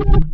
you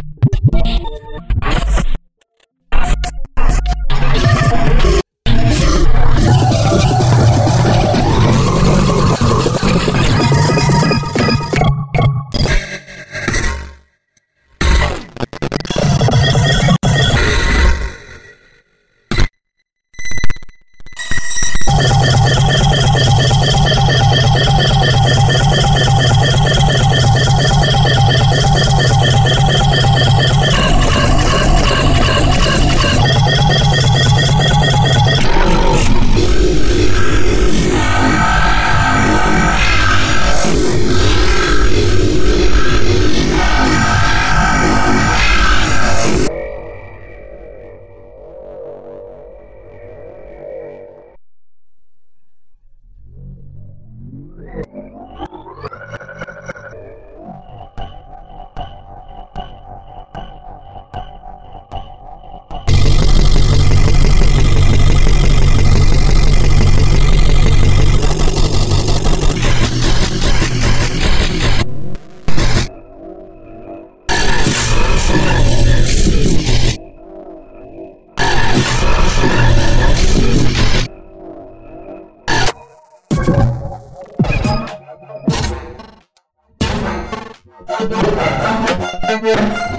you